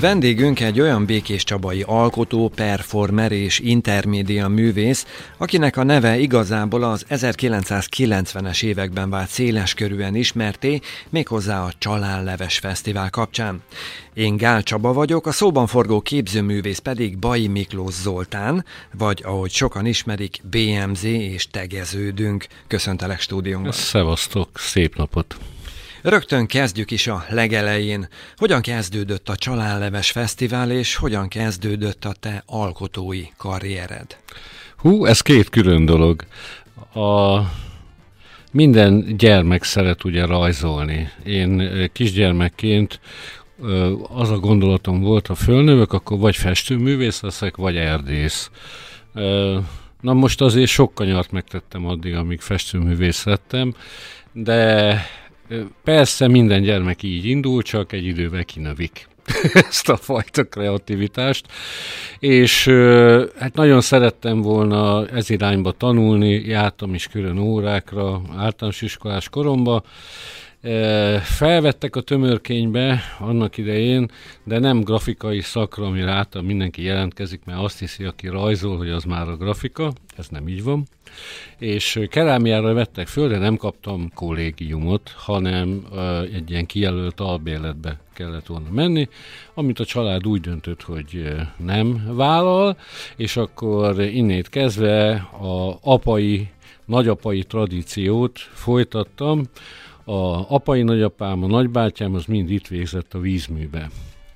Vendégünk egy olyan Békés Csabai alkotó, performer és intermédia művész, akinek a neve igazából az 1990-es években vált széles körűen ismerté, méghozzá a Csalánleves Fesztivál kapcsán. Én Gál Csaba vagyok, a szóban forgó képzőművész pedig Bai Miklós Zoltán, vagy ahogy sokan ismerik, BMZ és tegeződünk. Köszöntelek stúdiónkban. Szevasztok, szép napot! Rögtön kezdjük is a legelején. Hogyan kezdődött a Csalánleves Fesztivál, és hogyan kezdődött a te alkotói karriered? Hú, ez két külön dolog. A minden gyermek szeret ugye rajzolni. Én kisgyermekként az a gondolatom volt, ha fölnövök, akkor vagy festőművész leszek, vagy erdész. Na most azért sok kanyart megtettem addig, amíg festőművész lettem, de Persze minden gyermek így indul, csak egy idővel kinövik ezt a fajta kreativitást, és hát nagyon szerettem volna ez irányba tanulni, jártam is külön órákra általános iskolás koromba, Felvettek a tömörkénybe annak idején, de nem grafikai szakra, amire által mindenki jelentkezik, mert azt hiszi, aki rajzol, hogy az már a grafika. Ez nem így van. És kerámiára vettek föl, de nem kaptam kollégiumot, hanem egy ilyen kijelölt albérletbe kellett volna menni, amit a család úgy döntött, hogy nem vállal, és akkor innét kezdve a apai, nagyapai tradíciót folytattam, a apai nagyapám, a nagybátyám az mind itt végzett a vízműbe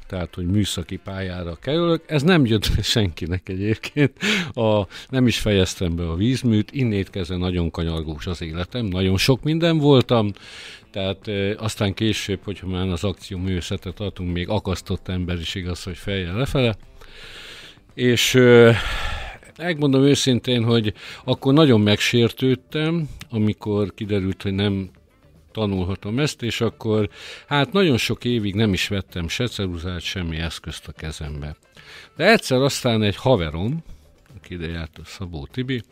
tehát hogy műszaki pályára kerülök. Ez nem jött senkinek egyébként. A, nem is fejeztem be a vízműt, innét kezdve nagyon kanyargós az életem, nagyon sok minden voltam, tehát e, aztán később, hogyha már az akció művészetet adtunk, még akasztott ember is igaz, hogy fejjel lefele. És e, megmondom őszintén, hogy akkor nagyon megsértődtem, amikor kiderült, hogy nem tanulhatom ezt, és akkor hát nagyon sok évig nem is vettem se ceruzát, semmi eszközt a kezembe. De egyszer aztán egy haverom, aki ide járt a Szabó Tibi,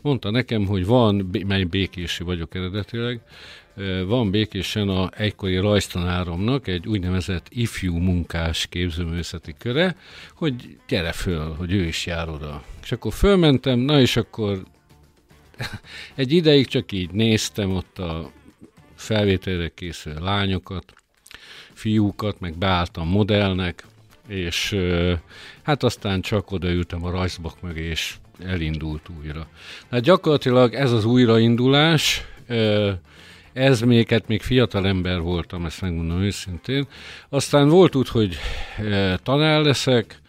mondta nekem, hogy van, mely békési vagyok eredetileg, van békésen a egykori rajztanáromnak egy úgynevezett ifjú munkás képzőművészeti köre, hogy gyere föl, hogy ő is jár oda. És akkor fölmentem, na és akkor egy ideig csak így néztem ott a felvételre készülő lányokat, fiúkat, meg beálltam modellnek, és hát aztán csak odaültem a rajzbak mögé, és elindult újra. Hát gyakorlatilag ez az újraindulás, ez még, hát még fiatal ember voltam, ezt megmondom őszintén. Aztán volt úgy, hogy tanár leszek,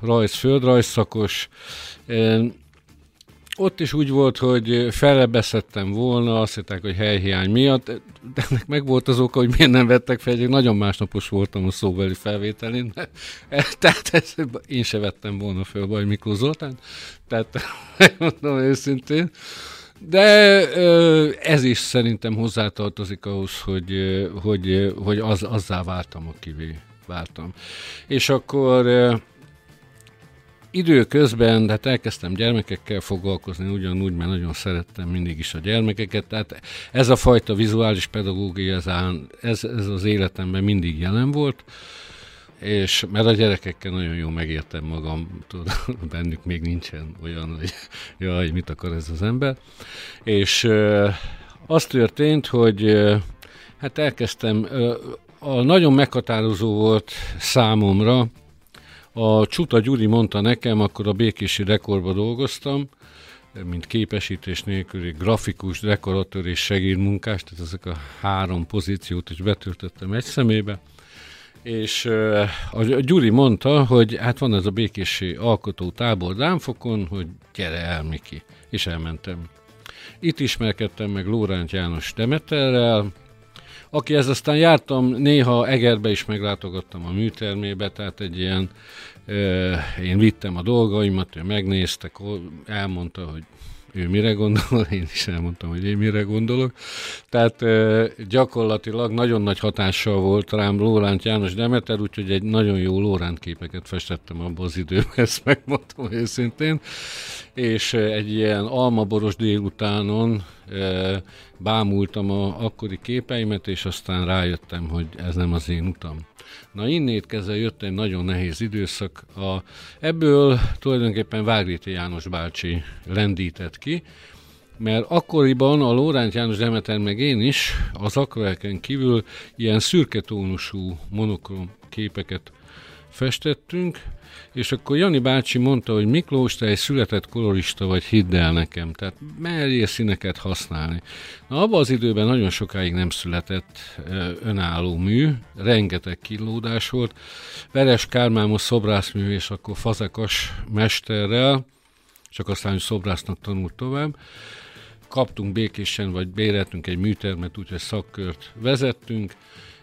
rajz, földrajzszakos, ott is úgy volt, hogy felebeszettem volna, azt hitták, hogy helyhiány miatt, de ennek meg volt az oka, hogy miért nem vettek fel, egy nagyon másnapos voltam a szóbeli felvételén, tehát ez, én se vettem volna föl Baj Miklós Zoltán, tehát mondom őszintén. De ez is szerintem hozzátartozik ahhoz, hogy, hogy, hogy az, azzá váltam, akivé váltam. És akkor időközben, de hát elkezdtem gyermekekkel foglalkozni, ugyanúgy, mert nagyon szerettem mindig is a gyermekeket, tehát ez a fajta vizuális pedagógia, ez, ez, ez az életemben mindig jelen volt, és mert a gyerekekkel nagyon jó megértem magam, tudom, bennük még nincsen olyan, hogy jaj, mit akar ez az ember. És ö, az történt, hogy hát elkezdtem, a nagyon meghatározó volt számomra, a Csuta Gyuri mondta nekem, akkor a Békési Rekordba dolgoztam, mint képesítés nélküli grafikus, dekoratőr és segédmunkás, tehát ezek a három pozíciót is betöltöttem egy szemébe. És a Gyuri mondta, hogy hát van ez a békési alkotó tábor Dámfokon, hogy gyere el, Miki. És elmentem. Itt ismerkedtem meg Lóránt János Demeterrel, aki ez aztán jártam, néha Egerbe is meglátogattam a műtermébe, tehát egy ilyen, én vittem a dolgaimat, ő megnézte, elmondta, hogy ő mire gondol, én is elmondtam, hogy én mire gondolok. Tehát gyakorlatilag nagyon nagy hatással volt rám Lóránt János Demeter, úgyhogy egy nagyon jó Lóránt képeket festettem abban az időben, ezt megmondtam őszintén. És egy ilyen almaboros délutánon bámultam a akkori képeimet, és aztán rájöttem, hogy ez nem az én utam. Na innét kezdve jött egy nagyon nehéz időszak. A, ebből tulajdonképpen Vágréti János bácsi lendített ki, mert akkoriban a Lóránt János Demeter meg én is az akvarelken kívül ilyen szürke tónusú monokrom képeket festettünk, és akkor Jani bácsi mondta, hogy Miklós, te egy született kolorista vagy, hidd el nekem, tehát merjél színeket használni. Na, abban az időben nagyon sokáig nem született önálló mű, rengeteg kilódás volt. Veres Kármámos szobrászmű, és akkor Fazekas mesterrel, csak aztán, hogy szobrásznak tanult tovább. Kaptunk békésen, vagy béreltünk egy műtermet, úgyhogy szakkört vezettünk,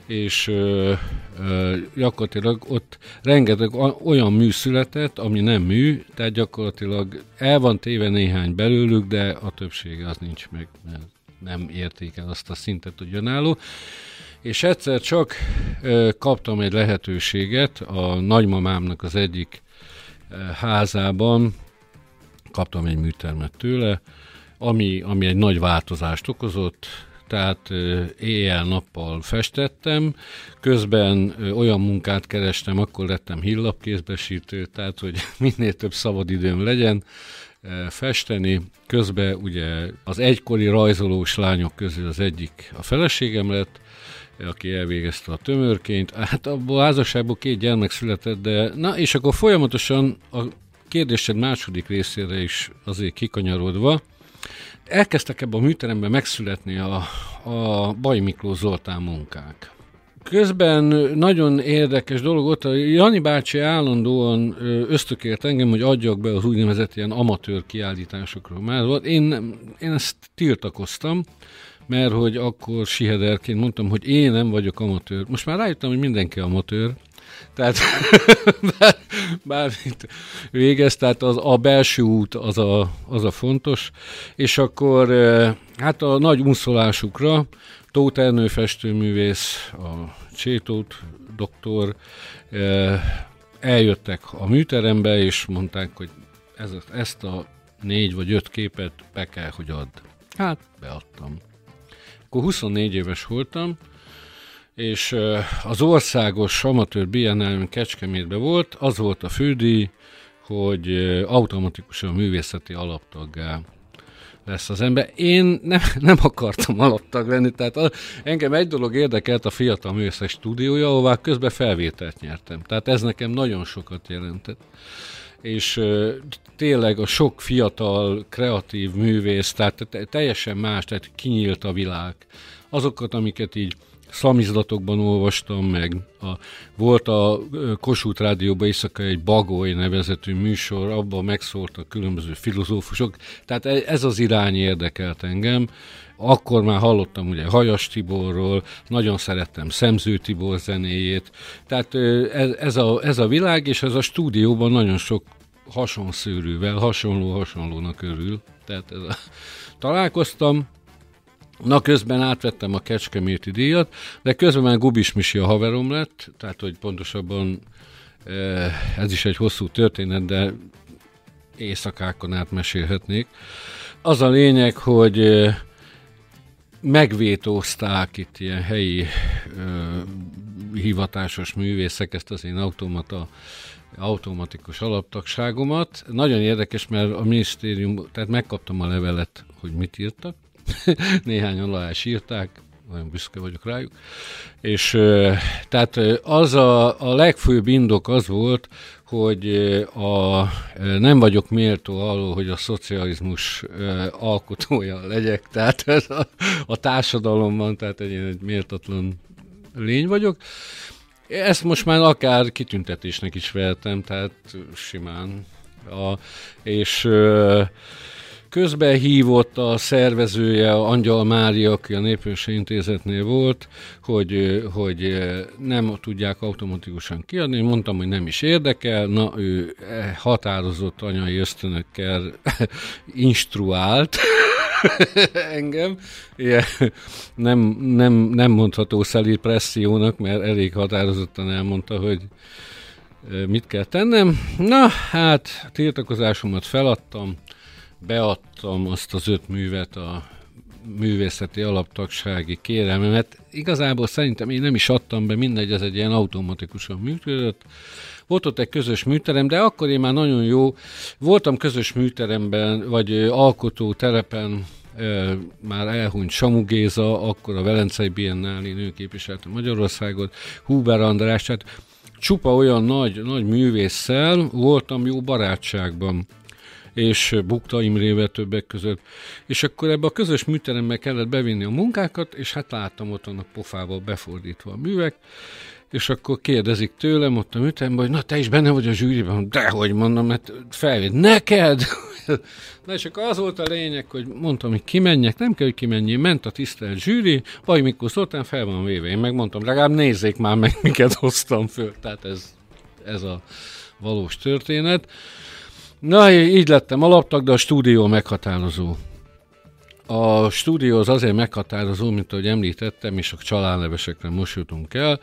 és ö, ö, gyakorlatilag ott rengeteg olyan mű született, ami nem mű, tehát gyakorlatilag el van téve néhány belőlük, de a többsége az nincs meg, mert nem érték el azt a szintet, hogy önálló. És egyszer csak ö, kaptam egy lehetőséget a nagymamámnak az egyik ö, házában, kaptam egy műtermet tőle, ami, ami egy nagy változást okozott, tehát éjjel-nappal festettem, közben olyan munkát kerestem, akkor lettem hillapkézbesítő, tehát hogy minél több szabadidőm legyen festeni. Közben ugye az egykori rajzolós lányok közül az egyik a feleségem lett, aki elvégezte a tömörként. Hát abból a házasságból két gyermek született, de na és akkor folyamatosan a kérdésed második részére is azért kikanyarodva, elkezdtek ebben a műteremben megszületni a, a Baj Miklós Zoltán munkák. Közben nagyon érdekes dolog ott, a Jani bácsi állandóan ösztökélt engem, hogy adjak be az úgynevezett ilyen amatőr kiállításokról. Már volt, én, én ezt tiltakoztam, mert hogy akkor sihederként mondtam, hogy én nem vagyok amatőr. Most már rájöttem, hogy mindenki amatőr, tehát bár, bármit végez, tehát az, a belső út az a, az a fontos, és akkor hát a nagy unszolásukra Tóth Ernő festőművész, a Csétót doktor eljöttek a műterembe, és mondták, hogy ez, ezt a négy vagy öt képet be kell, hogy add. Hát, beadtam. Akkor 24 éves voltam, és az országos amatőr biennálon Kecskemétben volt, az volt a fődíj, hogy automatikusan művészeti alaptaggá lesz az ember. Én nem, nem akartam alaptag lenni, tehát a, engem egy dolog érdekelt a fiatal művészek stúdiója, ahová közben felvételt nyertem. Tehát ez nekem nagyon sokat jelentett. És tényleg a sok fiatal, kreatív művész, tehát teljesen más, tehát kinyílt a világ. Azokat, amiket így szlamizdatokban olvastam, meg a, volt a Kossuth Rádióban éjszaka egy Bagoly nevezetű műsor, abban megszóltak különböző filozófusok, tehát e, ez az irány érdekelt engem. Akkor már hallottam ugye Hajas Tiborról, nagyon szerettem Szemző Tibor zenéjét, tehát ez, ez, a, ez a világ, és ez a stúdióban nagyon sok hasonszőrűvel, hasonló-hasonlónak örül. Tehát ez a, találkoztam, Na közben átvettem a Kecskeméti díjat, de közben már Gubis Misi a haverom lett, tehát hogy pontosabban eh, ez is egy hosszú történet, de éjszakákon át mesélhetnék. Az a lényeg, hogy eh, megvétózták itt ilyen helyi eh, hivatásos művészek ezt az én automata automatikus alaptagságomat. Nagyon érdekes, mert a minisztérium, tehát megkaptam a levelet, hogy mit írtak, néhányan alá is írták, nagyon büszke vagyok rájuk. És tehát az a, a legfőbb indok az volt, hogy a, nem vagyok méltó arról, hogy a szocializmus alkotója legyek, tehát ez a, a társadalomban, tehát egy, egy méltatlan lény vagyok. Ezt most már akár kitüntetésnek is vehetem, tehát simán. A, és Közben hívott a szervezője, Angyal Mária, aki a Népőse Intézetnél volt, hogy, hogy nem tudják automatikusan kiadni. Mondtam, hogy nem is érdekel. Na, ő e, határozott anyai ösztönökkel instruált engem. Ilyen, nem, nem, nem mondható szelíd pressziónak, mert elég határozottan elmondta, hogy mit kell tennem. Na, hát tiltakozásomat feladtam, beadtam azt az öt művet a művészeti alaptagsági kérelmemet. Igazából szerintem én nem is adtam be, mindegy, ez egy ilyen automatikusan működött. Volt ott egy közös műterem, de akkor én már nagyon jó, voltam közös műteremben, vagy alkotó telepen, már elhunyt Samu Géza, akkor a Velencei Biennáli nő képviselte Magyarországot, Huber András, tehát csupa olyan nagy, nagy művésszel voltam jó barátságban és Bukta Imrével többek között. És akkor ebbe a közös műterembe kellett bevinni a munkákat, és hát láttam ott annak pofával befordítva a művek, és akkor kérdezik tőlem ott a műteremben, hogy na te is benne vagy a zsűriben, dehogy mondom, mert felvéd, neked? na és akkor az volt a lényeg, hogy mondtam, hogy kimenjek, nem kell, hogy kimenjél, ment a tisztelt zsűri, vagy mikor szóltam, fel van véve. Én megmondtam, legalább nézzék már meg, miket hoztam föl. Tehát ez, ez a valós történet. Na, így lettem alaptag, de a stúdió meghatározó. A stúdió az azért meghatározó, mint ahogy említettem, és a családnevesekre most jutunk el,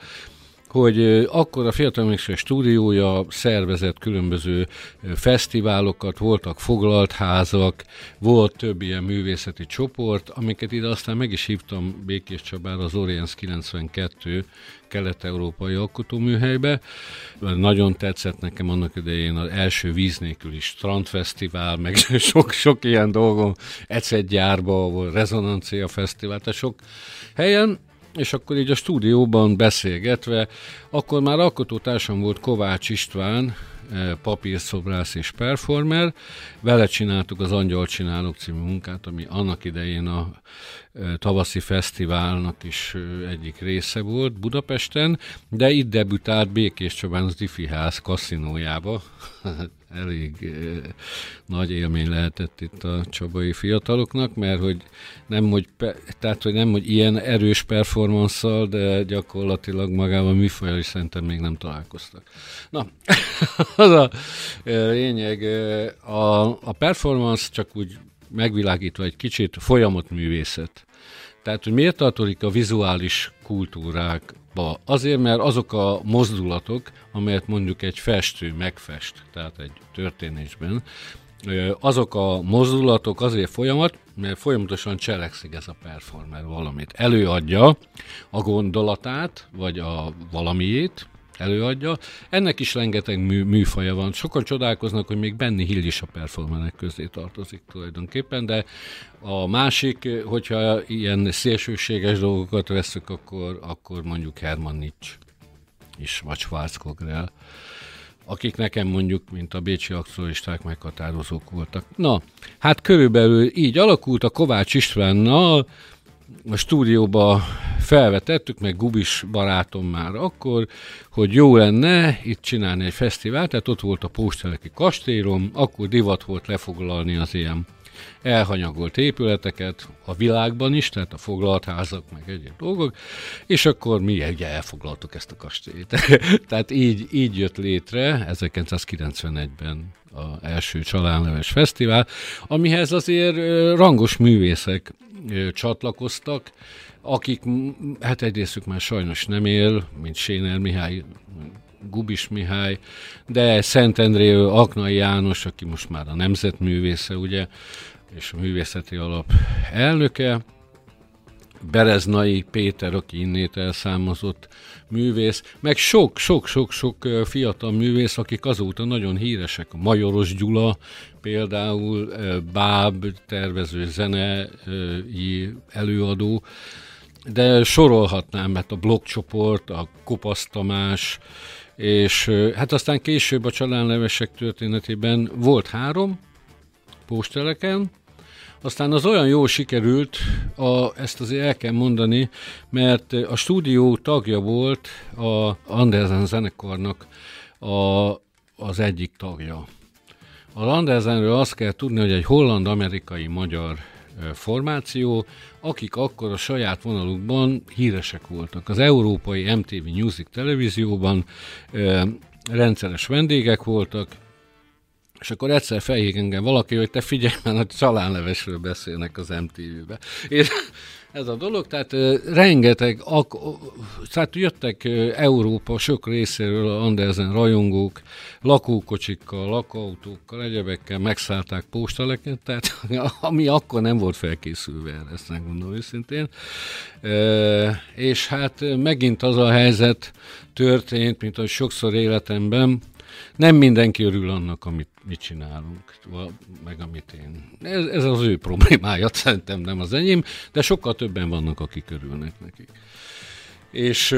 hogy akkor a Fiatal stúdiója szervezett különböző fesztiválokat, voltak foglalt házak, volt több ilyen művészeti csoport, amiket ide aztán meg is hívtam Békés Csabára az Oriens 92 kelet-európai alkotóműhelybe. Nagyon tetszett nekem annak idején az első víz nélküli strandfesztivál, meg sok, sok ilyen dolgom, Ecetgyárba, Rezonancia Fesztivál, tehát sok helyen, és akkor így a stúdióban beszélgetve, akkor már alkotótársam volt Kovács István, eh, papírszobrász és performer. Vele csináltuk az Angyal Csinálok című munkát, ami annak idején a eh, tavaszi fesztiválnak is eh, egyik része volt Budapesten, de itt debütált Békés Csabán az Diffi Ház kaszinójába. elég eh, nagy élmény lehetett itt a csabai fiataloknak, mert hogy nem, hogy, tehát, hogy nem, hogy ilyen erős performanszal, de gyakorlatilag magával műfajjal is szerintem még nem találkoztak. Na, az a lényeg, a, a performance csak úgy megvilágítva egy kicsit folyamatművészet. Tehát, hogy miért tartozik a vizuális kultúrákba? Azért, mert azok a mozdulatok, amelyet mondjuk egy festő megfest, tehát egy történésben, azok a mozdulatok azért folyamat, mert folyamatosan cselekszik ez a performer valamit. Előadja a gondolatát, vagy a valamiét, előadja. Ennek is rengeteg mű, műfaja van. Sokan csodálkoznak, hogy még Benny Hill is a performerek közé tartozik tulajdonképpen, de a másik, hogyha ilyen szélsőséges dolgokat veszük, akkor, akkor mondjuk Herman Nietzsche is, vagy Schwarzkogrel akik nekem mondjuk, mint a bécsi akcióisták meghatározók voltak. Na, hát körülbelül így alakult a Kovács Istvánnal, a stúdióba felvetettük, meg Gubis barátom már akkor, hogy jó lenne itt csinálni egy fesztivált, tehát ott volt a Pósteleki kastélyom, akkor divat volt lefoglalni az ilyen elhanyagolt épületeket a világban is, tehát a foglalt házak, meg egyéb dolgok, és akkor mi ugye elfoglaltuk ezt a kastélyt. tehát így, így jött létre 1991-ben az első családneves fesztivál, amihez azért rangos művészek csatlakoztak, akik, hát egy részük már sajnos nem él, mint Séner Mihály, Gubis Mihály, de Szentendré Aknai János, aki most már a nemzetművésze, ugye, és a művészeti alap elnöke, Bereznai Péter, aki innét elszámozott művész, meg sok-sok-sok-sok fiatal művész, akik azóta nagyon híresek. A Majoros Gyula például, Báb, tervező zenei előadó, de sorolhatnám, mert a blogcsoport, a Kopasz Tamás, és hát aztán később a családnevesek történetében volt három pósteleken, aztán az olyan jó sikerült, a, ezt azért el kell mondani, mert a stúdió tagja volt a Andersen zenekarnak a, az egyik tagja. A Andersenről azt kell tudni, hogy egy holland-amerikai-magyar formáció, akik akkor a saját vonalukban híresek voltak. Az európai MTV Music televízióban rendszeres vendégek voltak, és akkor egyszer felhíg engem valaki, hogy te figyelj, már a csalánlevesről beszélnek az MTV-be. És ez a dolog, tehát rengeteg, ak- tehát jöttek Európa sok részéről Andersen rajongók, lakókocsikkal, lakóautókkal, egyebekkel megszállták postaleket, tehát ami akkor nem volt felkészülve erre, ezt nem gondolom őszintén. És hát megint az a helyzet történt, mint ahogy sokszor életemben, nem mindenki örül annak, amit mit csinálunk, meg amit én. Ez, ez az ő problémája, szerintem nem az enyém, de sokkal többen vannak, akik örülnek nekik. És,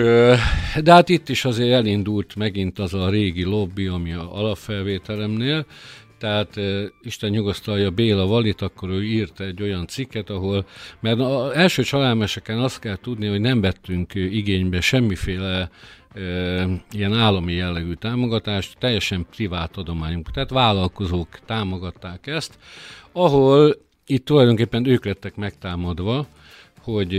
de hát itt is azért elindult megint az a régi lobby, ami a alapfelvételemnél, tehát Isten nyugosztalja Béla Valit, akkor ő írt egy olyan cikket, ahol, mert az első családmeseken azt kell tudni, hogy nem vettünk igénybe semmiféle ilyen állami jellegű támogatást, teljesen privát adományunk, tehát vállalkozók támogatták ezt, ahol itt tulajdonképpen ők lettek megtámadva, hogy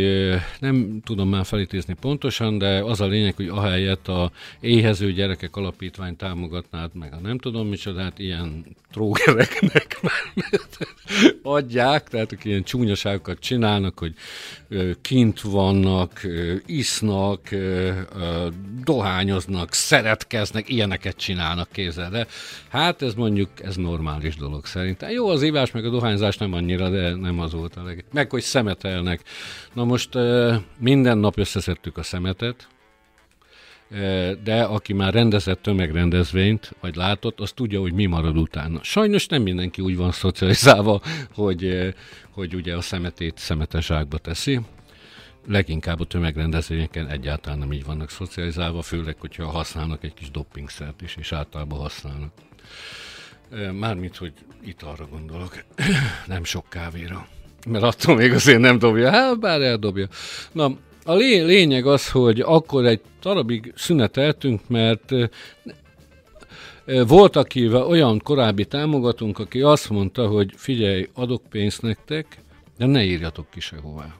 nem tudom már felítézni pontosan, de az a lényeg, hogy ahelyett a éhező gyerekek alapítvány támogatnád meg a nem tudom micsodát, ilyen trógereknek adják, tehát akik ilyen csúnyaságokat csinálnak, hogy kint vannak, isznak, dohányoznak, szeretkeznek, ilyeneket csinálnak kézzel. De hát ez mondjuk, ez normális dolog szerintem. Jó, az ívás meg a dohányzás nem annyira, de nem az volt a leg... Meg, hogy szemetelnek. Na most minden nap összeszedtük a szemetet, de aki már rendezett tömegrendezvényt, vagy látott, az tudja, hogy mi marad utána. Sajnos nem mindenki úgy van szocializálva, hogy, hogy ugye a szemetét szemeteságba teszi. Leginkább a tömegrendezvényeken egyáltalán nem így vannak szocializálva, főleg, hogyha használnak egy kis doppingszert is, és általában használnak. Mármint, hogy itt arra gondolok, nem sok kávéra. Mert attól még azért nem dobja, hát bár eldobja. Na, a lé- lényeg az, hogy akkor egy darabig szüneteltünk, mert volt, akivel olyan korábbi támogatunk, aki azt mondta, hogy figyelj, adok pénzt nektek, de ne írjatok ki sehová.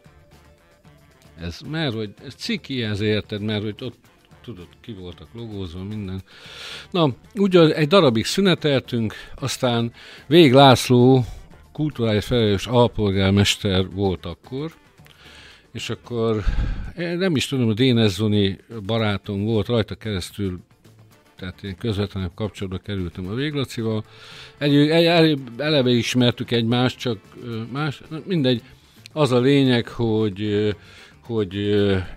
Ez, mert hogy ez ciki, ez érted, mert hogy ott tudod, ki voltak logózva, minden. Na, úgy egy darabig szüneteltünk, aztán Vég László, kulturális felelős alpolgármester volt akkor, és akkor nem is tudom, a Dénezzoni barátom volt, rajta keresztül tehát én közvetlenül kapcsolatba kerültem a Véglacival. Egy, egy, eleve ismertük egymást, csak más, mindegy. Az a lényeg, hogy, hogy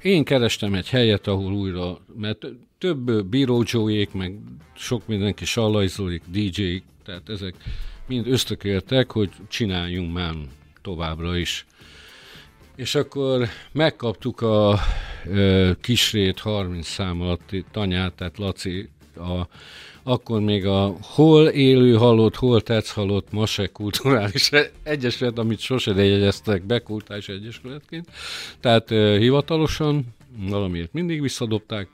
én kerestem egy helyet, ahol újra, mert több bírócsóék, meg sok mindenki sallajzolik, DJ-k, tehát ezek mind ösztökéltek, hogy csináljunk már továbbra is. És akkor megkaptuk a ö, kisrét 30 szám alatti tanyát, tehát Laci, a, akkor még a hol élő halott, hol tetsz halott Masek kulturális egyesület, amit sose jegyeztek be kulturális egyesületként. Tehát hivatalosan valamiért mindig visszadobták,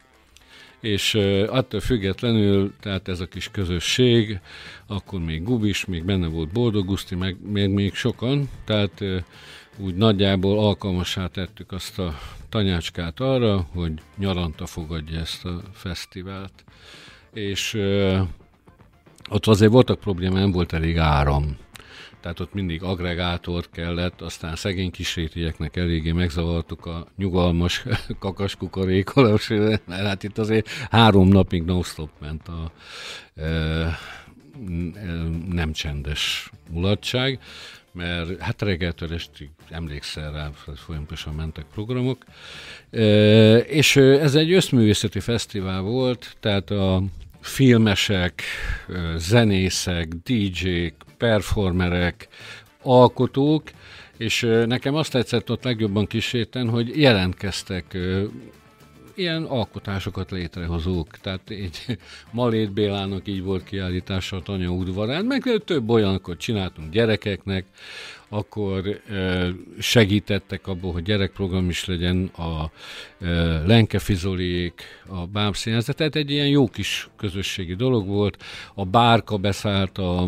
és attól függetlenül, tehát ez a kis közösség, akkor még Gubis, még benne volt Boldog Guszti, meg még, még sokan, tehát úgy nagyjából alkalmasá tettük azt a tanyácskát arra, hogy nyaranta fogadja ezt a fesztivált. És ott azért voltak problémák, nem volt elég áram. Tehát ott mindig agregátort kellett, aztán szegény kisrétieknek eléggé megzavartuk a nyugalmas kakaskukorékolás, mert hát itt azért három napig non-stop ment a e, nem csendes mulatság, mert hát reggeltől estig emlékszel rá, folyamatosan mentek programok, e, és ez egy összművészeti fesztivál volt, tehát a filmesek, zenészek, DJ-k, performerek, alkotók, és nekem azt tetszett ott legjobban kísérten, hogy jelentkeztek ilyen alkotásokat létrehozók. Tehát így Malét Bélának így volt kiállítása a Tanya udvarán, meg több olyanokat csináltunk gyerekeknek, akkor segítettek abból, hogy gyerekprogram is legyen a Lenke Fizoliék, a Bábszínházat, tehát egy ilyen jó kis közösségi dolog volt. A Bárka beszállt a,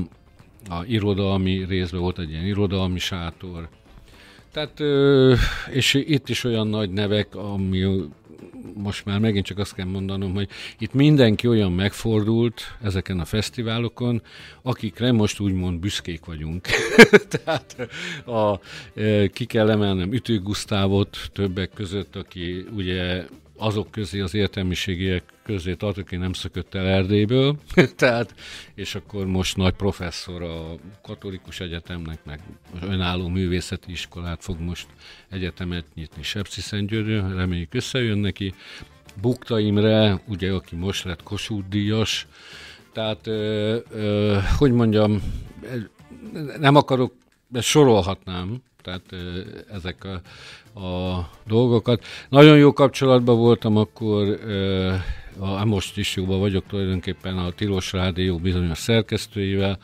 a irodalmi részben, volt egy ilyen irodalmi sátor, Tehát, és itt is olyan nagy nevek, ami most már megint csak azt kell mondanom, hogy itt mindenki olyan megfordult ezeken a fesztiválokon, akikre most úgymond büszkék vagyunk. Tehát a, ki kell emelnem Ütő Gusztávot többek között, aki ugye azok közé, az értelmiségiek közé tart, aki nem szökött el Erdélyből, tehát, és akkor most nagy professzor a katolikus egyetemnek, meg önálló művészeti iskolát fog most egyetemet nyitni Sepsiszentgyörgyön, reméljük összejön neki. Bukta Imre, ugye, aki most lett Kossuth díjas, tehát, ö, ö, hogy mondjam, nem akarok, ezt sorolhatnám, tehát ezek a, a dolgokat. Nagyon jó kapcsolatban voltam akkor, a, most is jóban vagyok tulajdonképpen a Tilos Rádió bizonyos szerkesztőivel,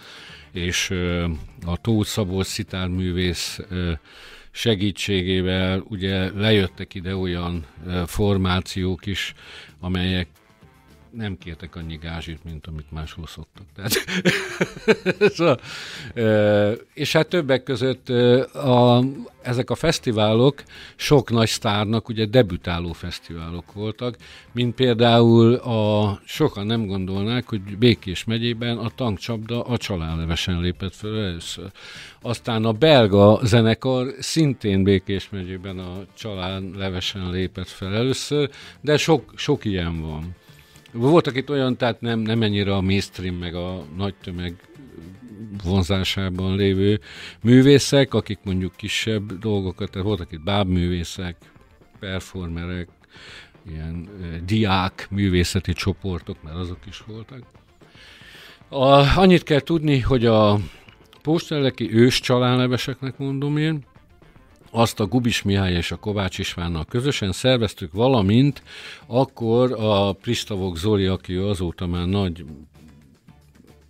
és a Tóth Szabolcs szitárművész segítségével ugye lejöttek ide olyan formációk is, amelyek nem kértek annyi gázsit, mint amit máshol szoktak. Tehát, szóval, és hát többek között a, ezek a fesztiválok sok nagy sztárnak ugye debütáló fesztiválok voltak, mint például a sokan nem gondolnák, hogy Békés megyében a tankcsapda a csalálevesen lépett föl először. Aztán a belga zenekar szintén Békés megyében a csalálevesen lépett fel először, de sok, sok ilyen van. Voltak itt olyan, tehát nem, nem ennyire a mainstream, meg a nagy tömeg vonzásában lévő művészek, akik mondjuk kisebb dolgokat, tehát voltak itt bábművészek, performerek, ilyen diák művészeti csoportok, mert azok is voltak. A, annyit kell tudni, hogy a póstelleki ős csalánleveseknek mondom én, azt a Gubis Mihály és a Kovács Istvánnal közösen szerveztük, valamint akkor a Pristavok Zoli, aki azóta már nagy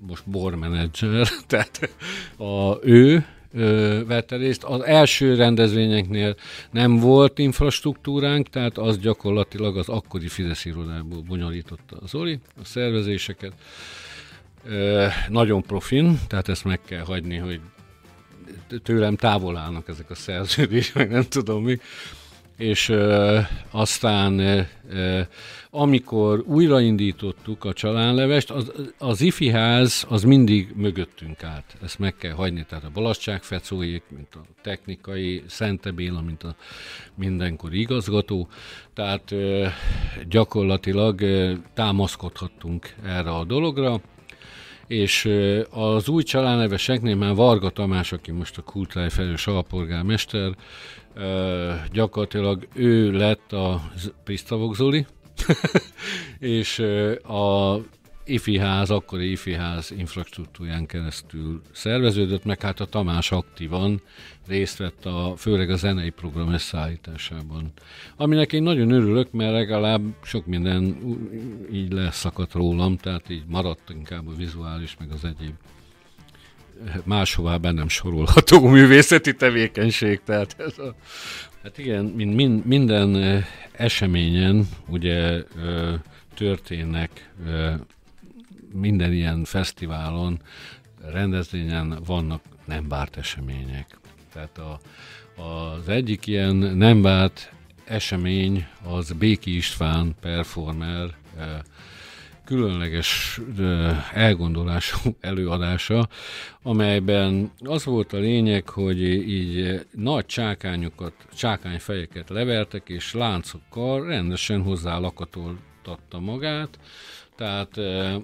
most bormenedzser, tehát a, ő ö, vette részt. Az első rendezvényeknél nem volt infrastruktúránk, tehát az gyakorlatilag az akkori Fidesz irodából bonyolította az Zoli a szervezéseket. Ö, nagyon profin, tehát ezt meg kell hagyni, hogy tőlem távol állnak ezek a szerződések, meg nem tudom mi. És ö, aztán ö, amikor újraindítottuk a csalánlevest, az, az ifi ház az mindig mögöttünk állt. Ezt meg kell hagyni, tehát a Balasság Fecóék, mint a technikai, Szente Béla, mint a mindenkori igazgató. Tehát ö, gyakorlatilag ö, támaszkodhattunk erre a dologra és az új családneveseknél már Varga Tamás, aki most a kultúráj felelős alpolgármester, gyakorlatilag ő lett a Prisztavok Zoli, és a ifi ház, akkori ifi ház infrastruktúrán keresztül szerveződött, meg hát a Tamás aktívan részt vett a, főleg a zenei program összeállításában. Aminek én nagyon örülök, mert legalább sok minden így leszakadt rólam, tehát így maradt inkább a vizuális, meg az egyéb máshová bennem sorolható művészeti tevékenység. Tehát ez a, hát igen, mind, minden eseményen ugye történnek minden ilyen fesztiválon, rendezvényen vannak nem várt események. Tehát a, az egyik ilyen nem várt esemény az Béki István performer eh, különleges eh, elgondolású előadása, amelyben az volt a lényeg, hogy így nagy csákányokat, csákányfejeket levertek, és láncokkal rendesen hozzá lakatoltatta magát, tehát eh,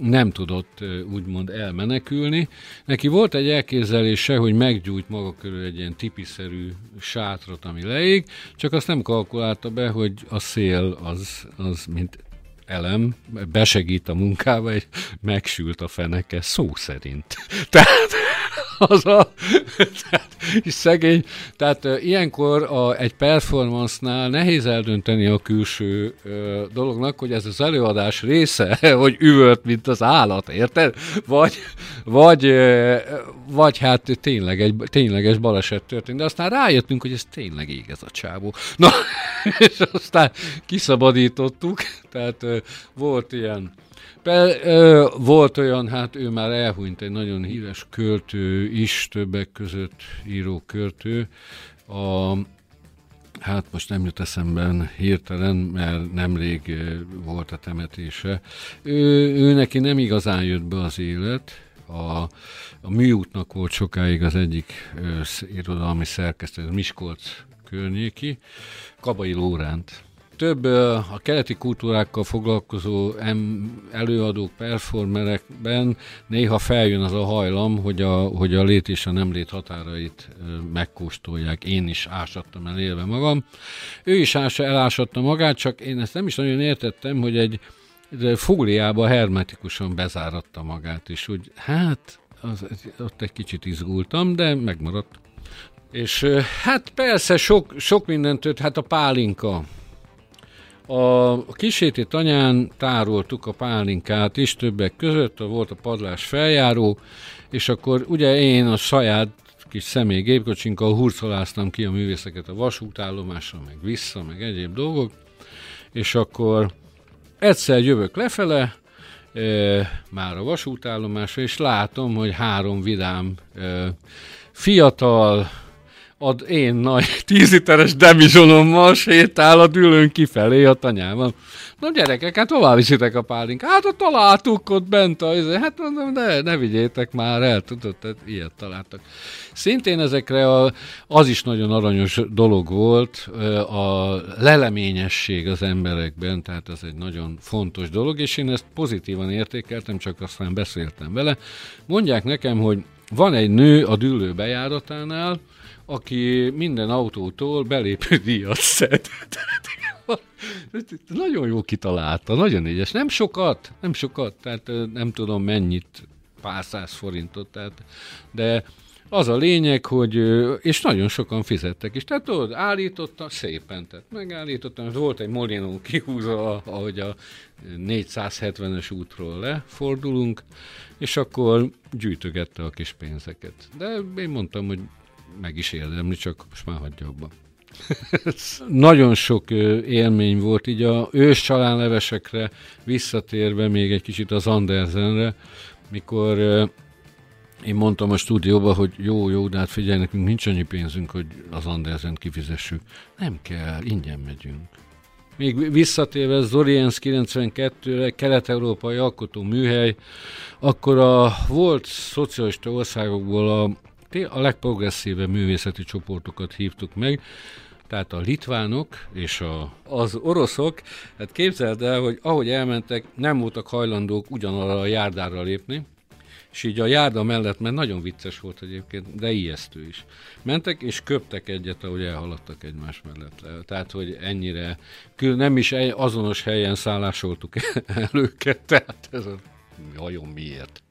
nem tudott úgymond elmenekülni. Neki volt egy elképzelése, hogy meggyújt maga körül egy ilyen tipiszerű sátrat, ami leég, csak azt nem kalkulálta be, hogy a szél az, az mint elem, besegít a munkába, és megsült a feneke, szó szerint. Tehát az a, tehát, szegény, tehát ilyenkor a, egy performance-nál nehéz eldönteni a külső uh, dolognak, hogy ez az előadás része, hogy üvölt, mint az állat, érted? Vagy, vagy, uh, vagy hát tényleg egy tényleges baleset történt, de aztán rájöttünk, hogy ez tényleg ég ez a csávó. Na, és aztán kiszabadítottuk, tehát uh, volt ilyen Be, ö, volt olyan, hát ő már elhunyt, egy nagyon híres költő is, többek között író költő. A, hát most nem jut eszemben hirtelen, mert nemrég volt a temetése. Ő, ő neki nem igazán jött be az élet, a, a műútnak volt sokáig az egyik ö, irodalmi szerkesztő, Miskolc környéki, Kabai Lóránt több a keleti kultúrákkal foglalkozó előadók, performerekben néha feljön az a hajlam, hogy a, hogy a lét és a nem lét határait megkóstolják. Én is ásattam el élve magam. Ő is ása, elásatta magát, csak én ezt nem is nagyon értettem, hogy egy fóliába hermetikusan bezáratta magát, és úgy, hát, az, ott egy kicsit izgultam, de megmaradt. És hát persze sok, sok mindent, hát a pálinka, a kíséti tanyán tároltuk a pálinkát is többek között, volt a padlás feljáró, és akkor ugye én a saját kis személy gépkocsinkkal hurcoláztam ki a művészeket a vasútállomásra, meg vissza, meg egyéb dolgok, és akkor egyszer jövök lefele, e, már a vasútállomásra, és látom, hogy három vidám e, fiatal, ad én nagy tíz literes demizsonommal sétál a dülőn kifelé a tanyában. Na gyerekek, hát hová viszitek a pálink? Hát ott találtuk ott bent, a, izé. hát mondom, ne, ne vigyétek már el, tudod, tehát ilyet találtak. Szintén ezekre a, az is nagyon aranyos dolog volt, a leleményesség az emberekben, tehát ez egy nagyon fontos dolog, és én ezt pozitívan értékeltem, csak aztán beszéltem vele. Mondják nekem, hogy van egy nő a dűlő bejáratánál, aki minden autótól belépő díjat szed. nagyon jó kitalálta, nagyon égyes. Nem sokat, nem sokat, tehát nem tudom mennyit, pár száz forintot, tehát, de az a lényeg, hogy, és nagyon sokan fizettek is. Tehát tudod, állította, szépen, tehát megállítottam, volt egy Molino kihúzva, ahogy a 470-es útról lefordulunk, és akkor gyűjtögette a kis pénzeket. De én mondtam, hogy meg is érdemli, csak most már hagyja abba. Nagyon sok élmény volt, így a ős csalánlevesekre visszatérve még egy kicsit az Andersenre, mikor én mondtam a stúdióban, hogy jó, jó, de hát figyelj, nekünk nincs annyi pénzünk, hogy az Andersen kifizessük. Nem kell, ingyen megyünk. Még visszatérve Zoriens 92-re, kelet-európai alkotó műhely, akkor a volt szocialista országokból a a legprogresszívebb művészeti csoportokat hívtuk meg, tehát a litvánok és a, az oroszok, hát képzeld el, hogy ahogy elmentek, nem voltak hajlandók ugyanarra a járdára lépni, és így a járda mellett, mert nagyon vicces volt egyébként, de ijesztő is. Mentek és köptek egyet, ahogy elhaladtak egymás mellett. Tehát, hogy ennyire, nem is azonos helyen szállásoltuk el őket, tehát ez a hajón miért.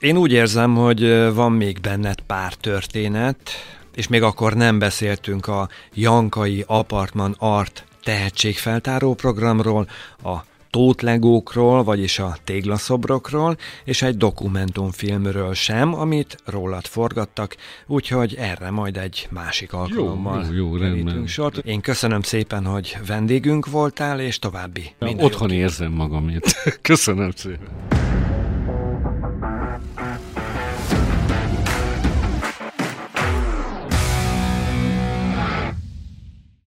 Én úgy érzem, hogy van még benned pár történet, és még akkor nem beszéltünk a Jankai Apartman Art tehetségfeltáró programról, a tótlegókról, vagyis a téglaszobrokról, és egy dokumentumfilmről sem, amit rólad forgattak, úgyhogy erre majd egy másik alkalommal jó, jó, jó sort. Én köszönöm szépen, hogy vendégünk voltál, és további ja, Otthon érzem magam itt. köszönöm szépen.